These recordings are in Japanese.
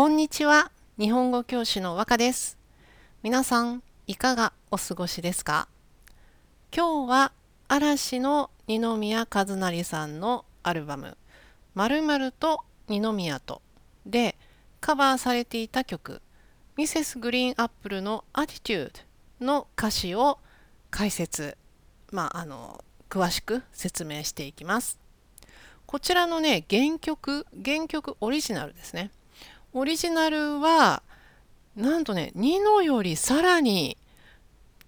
こんにちは。日本語教師の和歌です。皆さん、いかがお過ごしですか？今日は嵐の二宮和也さんのアルバム「まると二宮と」でカバーされていた曲ミセスグリーンアップルの「Attitude」の歌詞を解説まああの詳しく説明していきますこちらのね原曲原曲オリジナルですねオリジナルはなんとねニノよりさらに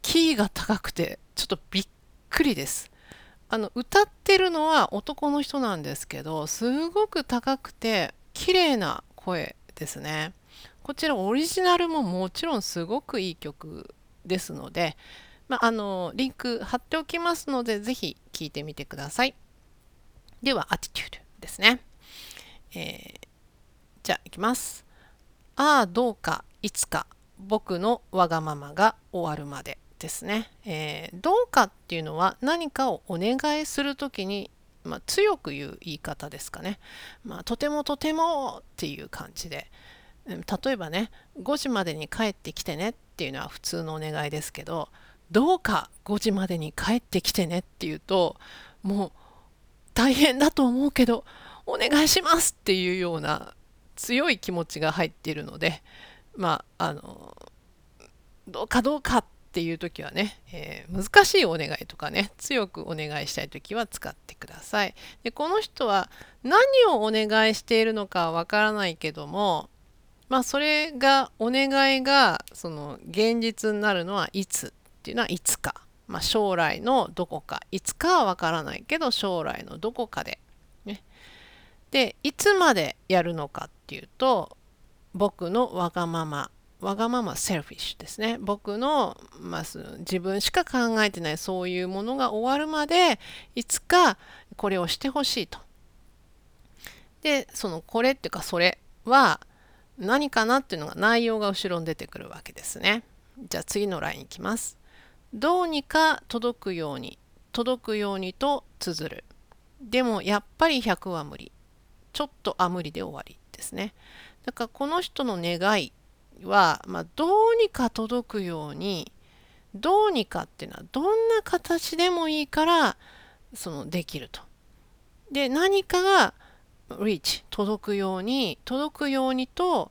キーが高くてちょっとびっくりです。あの歌ってるのは男の人なんですけどすごく高くて綺麗な声ですね。こちらオリジナルももちろんすごくいい曲ですので、まあ、あのリンク貼っておきますのでぜひ聴いてみてください。では、アティチュードですね。えー、じゃあ、いきます。ああ、どうか、いつか、僕のわがままが終わるまでですね。えー、どうかっていうのは何かをお願いするときに、まあ、強く言う言い方ですかね。まあ、とてもとてもっていう感じで。例えばね、5時までに帰ってきてねっていうのは普通のお願いですけど、どうか5時までに帰ってきてねっていうと、もう大変だと思うけどお願いしますっていうような強い気持ちが入っているのでまああのどうかどうかっていう時はね、えー、難しいお願いとかね強くお願いしたい時は使ってください。でこの人は何をお願いしているのかわからないけどもまあそれがお願いがその現実になるのはいつっていうのはいつかまあ、将来のどこかいつかはわからないけど将来のどこかで、でいつまでやるのかっていうと僕のわがままわがままセルフィッシュですね。僕の、まあ、自分しか考えてないそういうものが終わるまでいつかこれをしてほしいと。でそのこれっていうかそれは何かなっていうのが内容が後ろに出てくるわけですね。じゃあ次のラインいきます。どうにか届くように届くようにと綴る。でもやっぱり100は無理。ちょっとあ無理で終わりですねだからこの人の願いは、まあ、どうにか届くようにどうにかっていうのはどんな形でもいいからそのできると。で何かが reach 届くように届くようにと、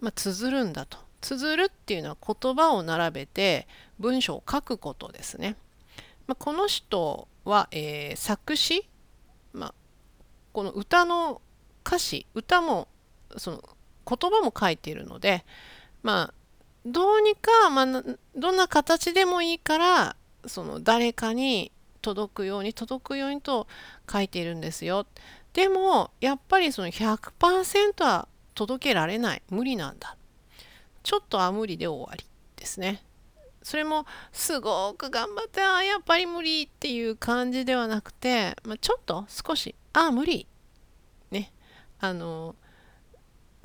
まあ、綴るんだと。綴るっていうのは言葉を並べて文章を書くことですね。まあ、この人は、えー、作詞、まあ、この歌の歌詞歌もその言葉も書いているのでまあどうにか、まあ、どんな形でもいいからその誰かに届くように届くようにと書いているんですよ。でもやっぱりその100%は届けられない無理なんだ。ちょっとは無理で終わりですね。それもすごく頑張ってああやっぱり無理っていう感じではなくて、まあ、ちょっと少しああ無理あの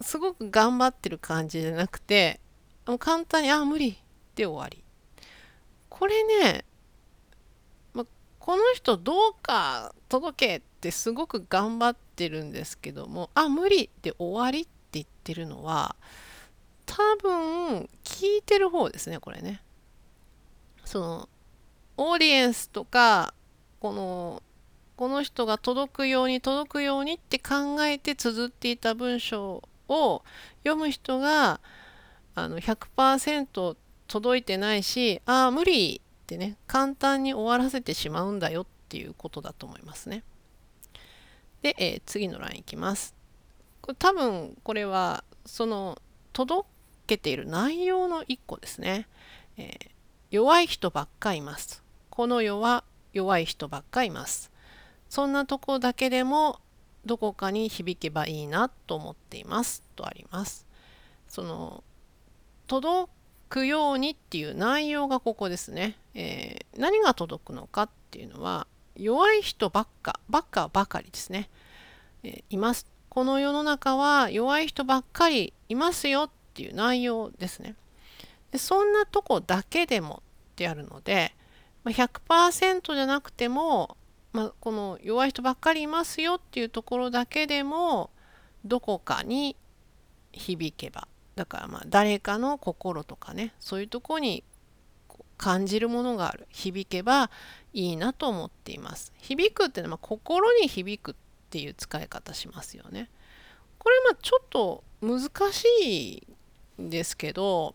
すごく頑張ってる感じじゃなくてもう簡単にああ無理で終わりこれね、ま、この人どうか届けってすごく頑張ってるんですけどもあ無理で終わりって言ってるのは多分聞いてる方ですねこれね。そのオーディエンスとかこのこの人が届くように届くようにって考えて綴っていた文章を読む人があの100%届いてないしああ無理ってね簡単に終わらせてしまうんだよっていうことだと思いますね。で、えー、次の欄いきます。これ多分これはその届けている内容の一個ですね。えー弱い人ばっかいます。この世は弱い人ばっかいます。そんなとこだけでもどこかに響けばいいなと思っていますとあります。その届くようにっていう内容がここですね。えー、何が届くのかっていうのは弱い人ばっかばっかばかりですね、えー、います。この世の中は弱い人ばっかりいますよっていう内容ですね。でそんなとこだけでもってあるので、ま、100%じゃなくても、まあ、この弱い人ばっかりいますよっていうところだけでもどこかに響けばだからまあ誰かの心とかねそういうとこに感じるものがある。響けばいいなと思っています。響くっていうのは心に響くっていう使い方しますよね。これまあちょっと難しいんですけど、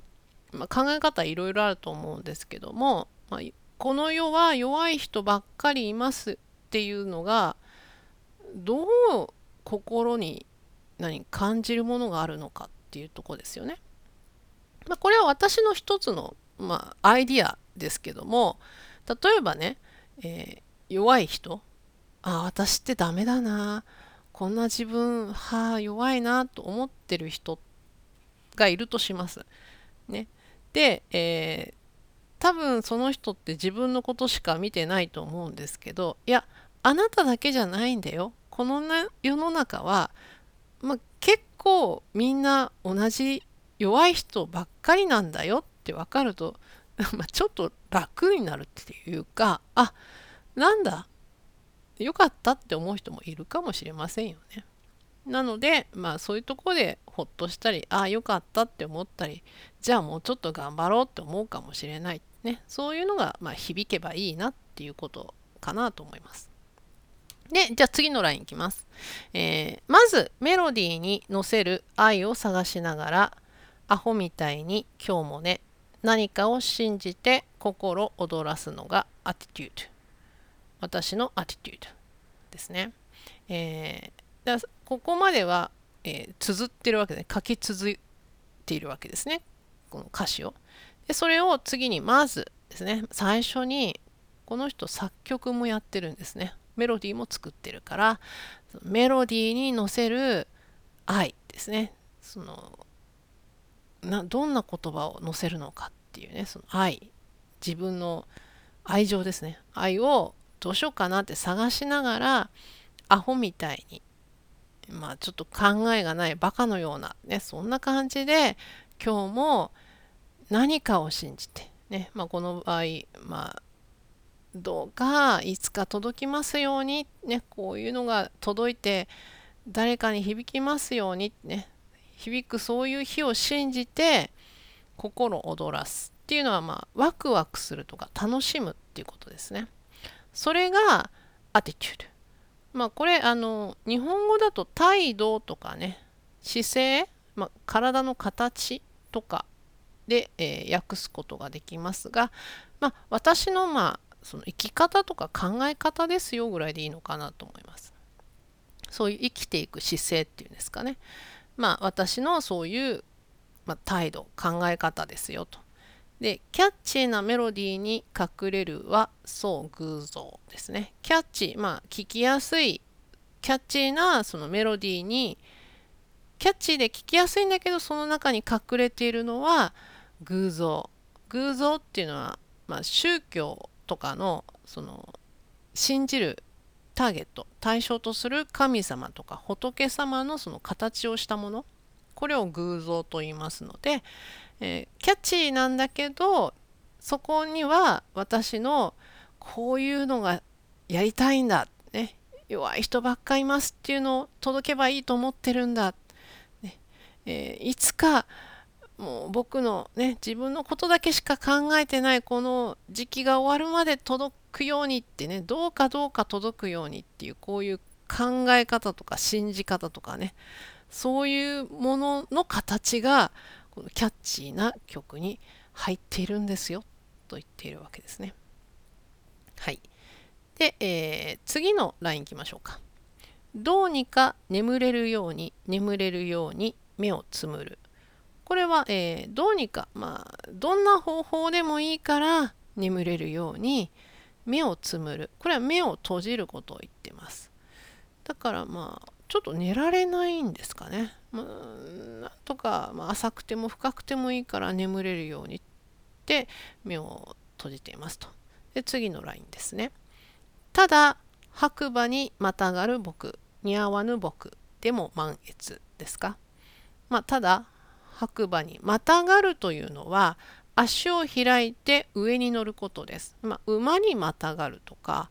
まあ、考え方いろいろあると思うんですけども、まあ、この世は弱い人ばっかりいますっていうのがどう心に何感じるものがあるのかっていうとこですよね。まあ、これは私の一つの、まあ、アイディアですけども例えばね、えー、弱い人あ私ってダメだなこんな自分は弱いなと思ってる人がいるとします。ね、で、えー、多分その人って自分のことしか見てないと思うんですけどいやあなただけじゃないんだよこの、ね、世の中は、まあ、結構みんな同じ弱い人ばっかりなんだよって分かると まちょっと楽になるっていうかあなんだよかったって思う人もいるかもしれませんよね。なのでまあそういうとこでほっとしたりああよかったって思ったりじゃあもうちょっと頑張ろうって思うかもしれない、ね、そういうのがま響けばいいなっていうことかなと思います。で、じゃあ次のラインいきます。えー、まずメロディーに乗せる愛を探しながら、アホみたいに今日もね、何かを信じて心躍らすのがアティテュード。私のアティテュードですね。えー、だここまでは、えー、綴ってるわけで、書き続いているわけですね。この歌詞を。でそれを次にまずですね、最初にこの人作曲もやってるんですね。メロディーも作ってるからメロディーに乗せる愛ですね。そのなどんな言葉を載せるのかっていうねその愛。自分の愛情ですね。愛をどうしようかなって探しながらアホみたいにまあちょっと考えがないバカのようなねそんな感じで今日も何かを信じてねまあこの場合まあどうかいつか届きますように、ね、こういうのが届いて誰かに響きますように、ね、響くそういう日を信じて心躍らすっていうのはまあワクワクするとか楽しむっていうことですね。それがアティチュード。まあこれあの日本語だと態度とかね姿勢、まあ、体の形とかで、えー、訳すことができますが、まあ、私のまあその生き方とか考え方ですよぐらいでいいのかなと思います。そういう生きていく姿勢っていうんですかね。まあ私のそういう、まあ、態度考え方ですよと。でキャッチーなメロディーに隠れるはそう偶像ですね。キャッチーまあ聞きやすいキャッチーなそのメロディーにキャッチーで聞きやすいんだけどその中に隠れているのは偶像。偶像っていうのは、まあ、宗教とかのその信じるターゲット対象とする神様とか仏様のその形をしたものこれを偶像と言いますので、えー、キャッチーなんだけどそこには私のこういうのがやりたいんだ、ね、弱い人ばっかいますっていうのを届けばいいと思ってるんだ、ねえー、いつかもう僕のね自分のことだけしか考えてないこの時期が終わるまで届くようにってねどうかどうか届くようにっていうこういう考え方とか信じ方とかねそういうものの形がこのキャッチーな曲に入っているんですよと言っているわけですね。はい。で、えー、次のラインいきましょうか。どうにか眠れるように眠れるように目をつむる。これは、えー、どうにか、まあ、どんな方法でもいいから眠れるように目をつむる。これは目を閉じることを言ってます。だからまあ、ちょっと寝られないんですかね。まあ、なんとか、まあ、浅くても深くてもいいから眠れるようにって目を閉じていますと。で、次のラインですね。ただ、白馬にまたがる僕、似合わぬ僕でも満月ですか。まあ、ただ、白馬にまたがるというのは足を開いて上に乗ることです。まあ、馬にまたがるとか、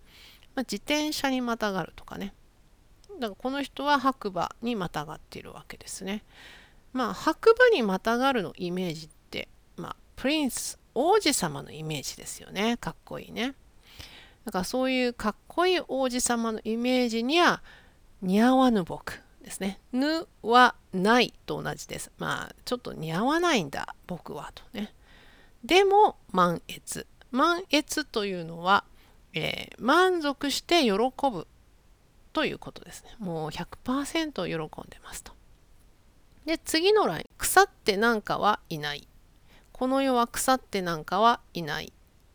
まあ、自転車にまたがるとかね。だからこの人は白馬にまたがっているわけですね。まあ白馬にまたがるのイメージって、まあ、プリンス王子様のイメージですよねかっこいいねだからそういうかっこいい王子様のイメージには似合わぬ僕ですね。ぬはないと同じです。まあちょっと似合わないんだ僕はとね。でも満悦。満悦というのは、えー、満足して喜ぶということですね。もう100%喜んでますと。で次のライン。腐ってなんかはいない。この世は腐ってなんかはいない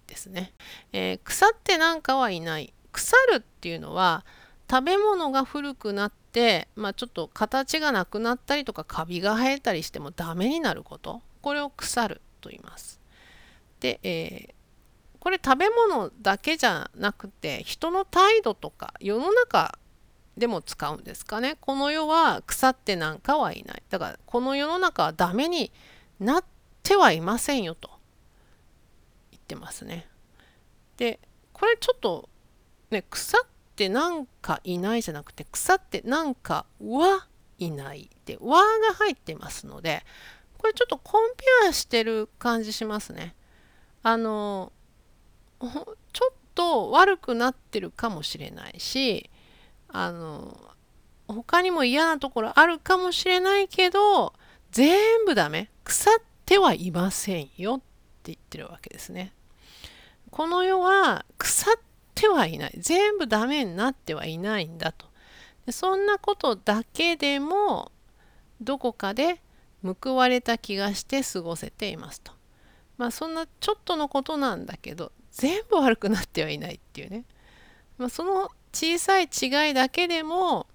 ですね。えー、腐ってなんかはいない。腐るっていうのは食べ物が古くなって、まあ、ちょっと形がなくなったりとかカビが生えたりしてもダメになることこれを腐ると言います。で、えー、これ食べ物だけじゃなくて人の態度とか世の中でも使うんですかね。この世は腐ってなんかはいない。だからこの世の中はダメになってはいませんよと言ってますね。でこれちょっとね腐っってなんかいないじゃなくて草ってなんかはいないで和が入ってますのでこれちょっとコンペアしてる感じしますね。あのちょっと悪くなってるかもしれないしあの他にも嫌なところあるかもしれないけど全部ダメ腐ってはいませんよって言ってるわけですね。この世は腐っってはいない。全部ダメになってはいないんだと。でそんなことだけでもどこかで報われた気がして過ごせていますと。まあそんなちょっとのことなんだけど全部悪くなってはいないっていうね、まあ、その小さい違いだけでも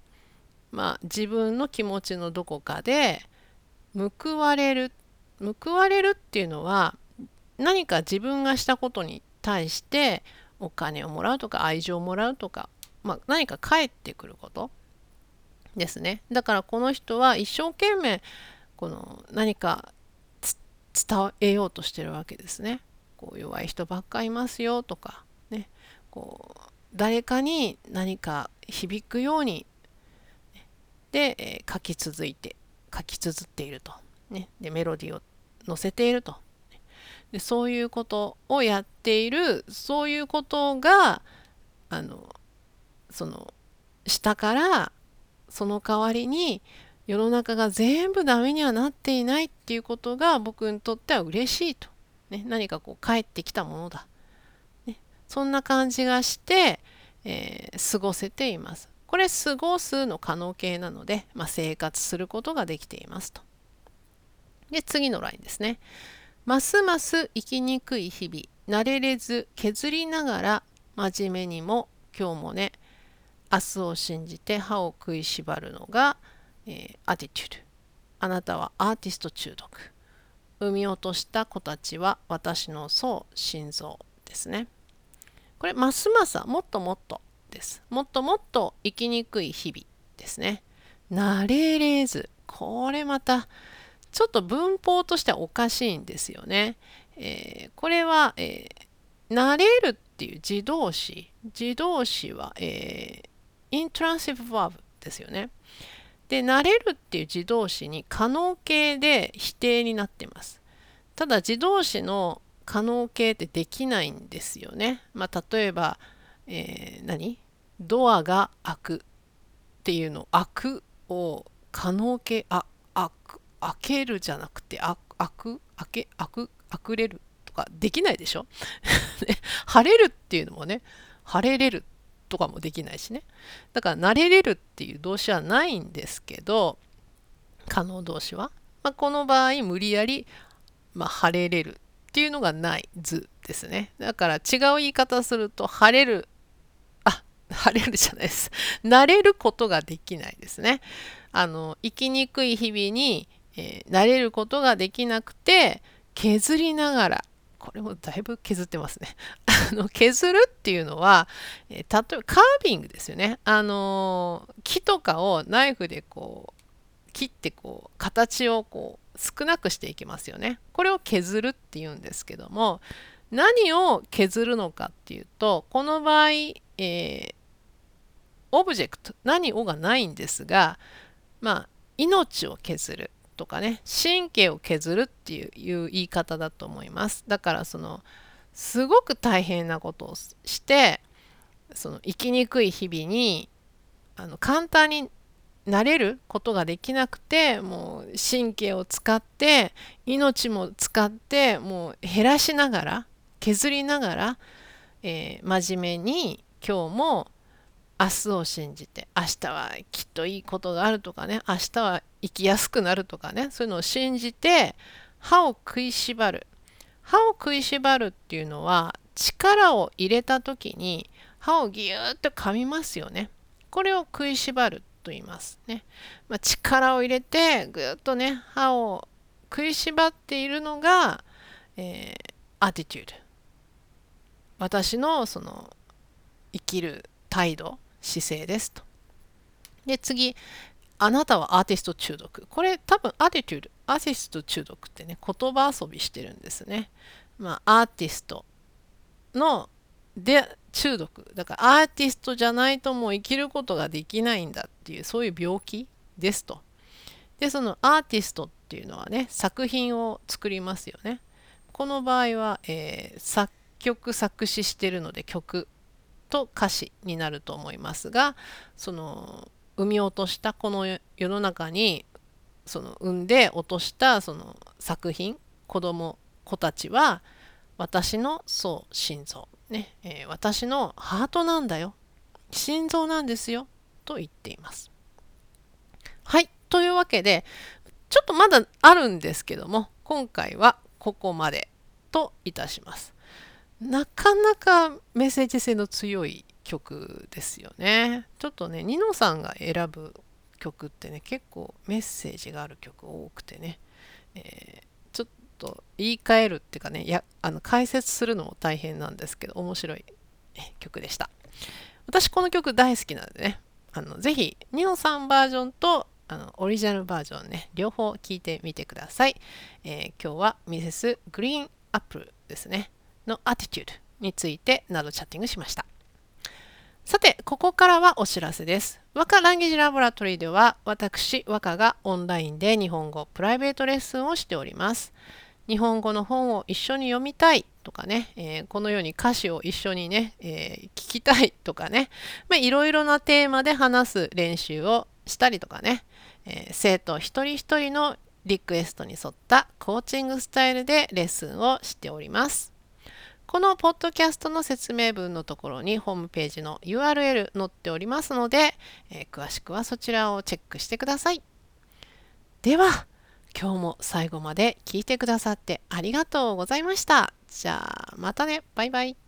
まあ自分の気持ちのどこかで報われる報われるっていうのは何か自分がしたことに対してお金をもらうとか愛情をもらうとか、まあ、何か返ってくることですね。だからこの人は一生懸命この何か伝えようとしてるわけですね。こう弱い人ばっかいますよとかね。こう誰かに何か響くようにで、え、書き続いて書き綴っていると、ね、でメロディーを載せていると。でそういうことをやっているそういうことがあのその下からその代わりに世の中が全部ダメにはなっていないっていうことが僕にとっては嬉しいと、ね、何かこう帰ってきたものだ、ね、そんな感じがして、えー、過ごせています。これ過ごすの可能形なので、まあ、生活することができていますと。で次のラインですね。ますます生きにくい日々慣れれず削りながら真面目にも今日もね明日を信じて歯を食いしばるのが、えー、アティチュードあなたはアーティスト中毒。産み落とした子たちは私の層心臓ですね。これますますもっともっとです。もっともっと生きにくい日々ですね。慣れれずこれまたちょっと文法としてはおかしいんですよね。えー、これは、えー、慣れるっていう自動詞。自動詞は、えー、イントランシブバーブですよね。で、慣れるっていう自動詞に可能形で否定になってます。ただ自動詞の可能形ってできないんですよね。まあ、例えば、えー、何？ドアが開くっていうの開くを可能形？あ開く開けるじゃなくて開く？開け開く？開く？れるとかできないでしょ？晴れるっていうのもね晴れれるとかもできないしね。だから慣れれるっていう動詞はないんですけど可能動詞は、まあ、この場合無理やり、まあ、晴れれるっていうのがない図ですね。だから違う言い方すると晴れるあ晴れるじゃないです。慣れることができないですね。あの生きにくい日々にえー、慣れることができなくて削りながらこれもだいぶ削ってますね。あの削るっていうのは、えー、例えばカービングですよね。あのー、木とかをナイフでこう切ってこう形をこう少なくしていきますよね。これを削るっていうんですけども何を削るのかっていうとこの場合、えー、オブジェクト何をがないんですがまあ命を削る。とかね神経を削るっていう言い方だと思います。だからそのすごく大変なことをしてその生きにくい日々にあの簡単になれることができなくてもう神経を使って命も使ってもう減らしながら削りながら、えー、真面目に今日も明日を信じて明日はきっといいことがあるとかね明日は生きやすくなるとかねそういうのを信じて歯を食いしばる。歯を食いしばるっていうのは力を入れた時に歯をギューッと噛みますよね。これを食いしばると言いますね、まあ、力を入れてぐっとね歯を食いしばっているのが、えー、アティチュード私のその生きる態度姿勢ですと。で次あなたはアーティスト中毒。これ多分アティチュードアーティスト中毒ってね言葉遊びしてるんですね。まあアーティストので中毒。だからアーティストじゃないともう生きることができないんだっていうそういう病気ですと。でそのアーティストっていうのはね作品を作りますよね。この場合は、えー、作曲作詞してるので曲と歌詞になると思いますがその生み落としたこの世の中にその産んで落としたその作品子供子たちは私のそう心臓。ね、えー、私のハートなんだよ。心臓なんですよ。と言っています。はい。というわけでちょっとまだあるんですけども今回はここまでといたします。なかなかメッセージ性の強い曲ですよね。ちょっとねニノさんが選ぶ曲ってね結構メッセージがある曲多くてね、えーと言い換えるっていうかねやあの解説するのも大変なんですけど面白い曲でした。私この曲大好きなのでねあのぜひニオさんバージョンとあのオリジナルバージョンね両方聴いてみてください、えー、今日はミセスグリーンアップルですねのアティチュードについてなどチャッティングしました。さて、ここからはお知らせです。和歌ランゲージラボラトリーでは、私、和歌がオンラインで日本語プライベートレッスンをしております。日本語の本を一緒に読みたいとかね、えー、このように歌詞を一緒にね、えー、聞きたいとかね、まあ、いろいろなテーマで話す練習をしたりとかね、えー、生徒一人一人のリクエストに沿ったコーチングスタイルでレッスンをしております。このポッドキャストの説明文のところにホームページの URL 載っておりますので、え詳しくはそちらをチェックしてください。では、今日も最後まで聞いてくださってありがとうございました。じゃあまたね。バイバイ。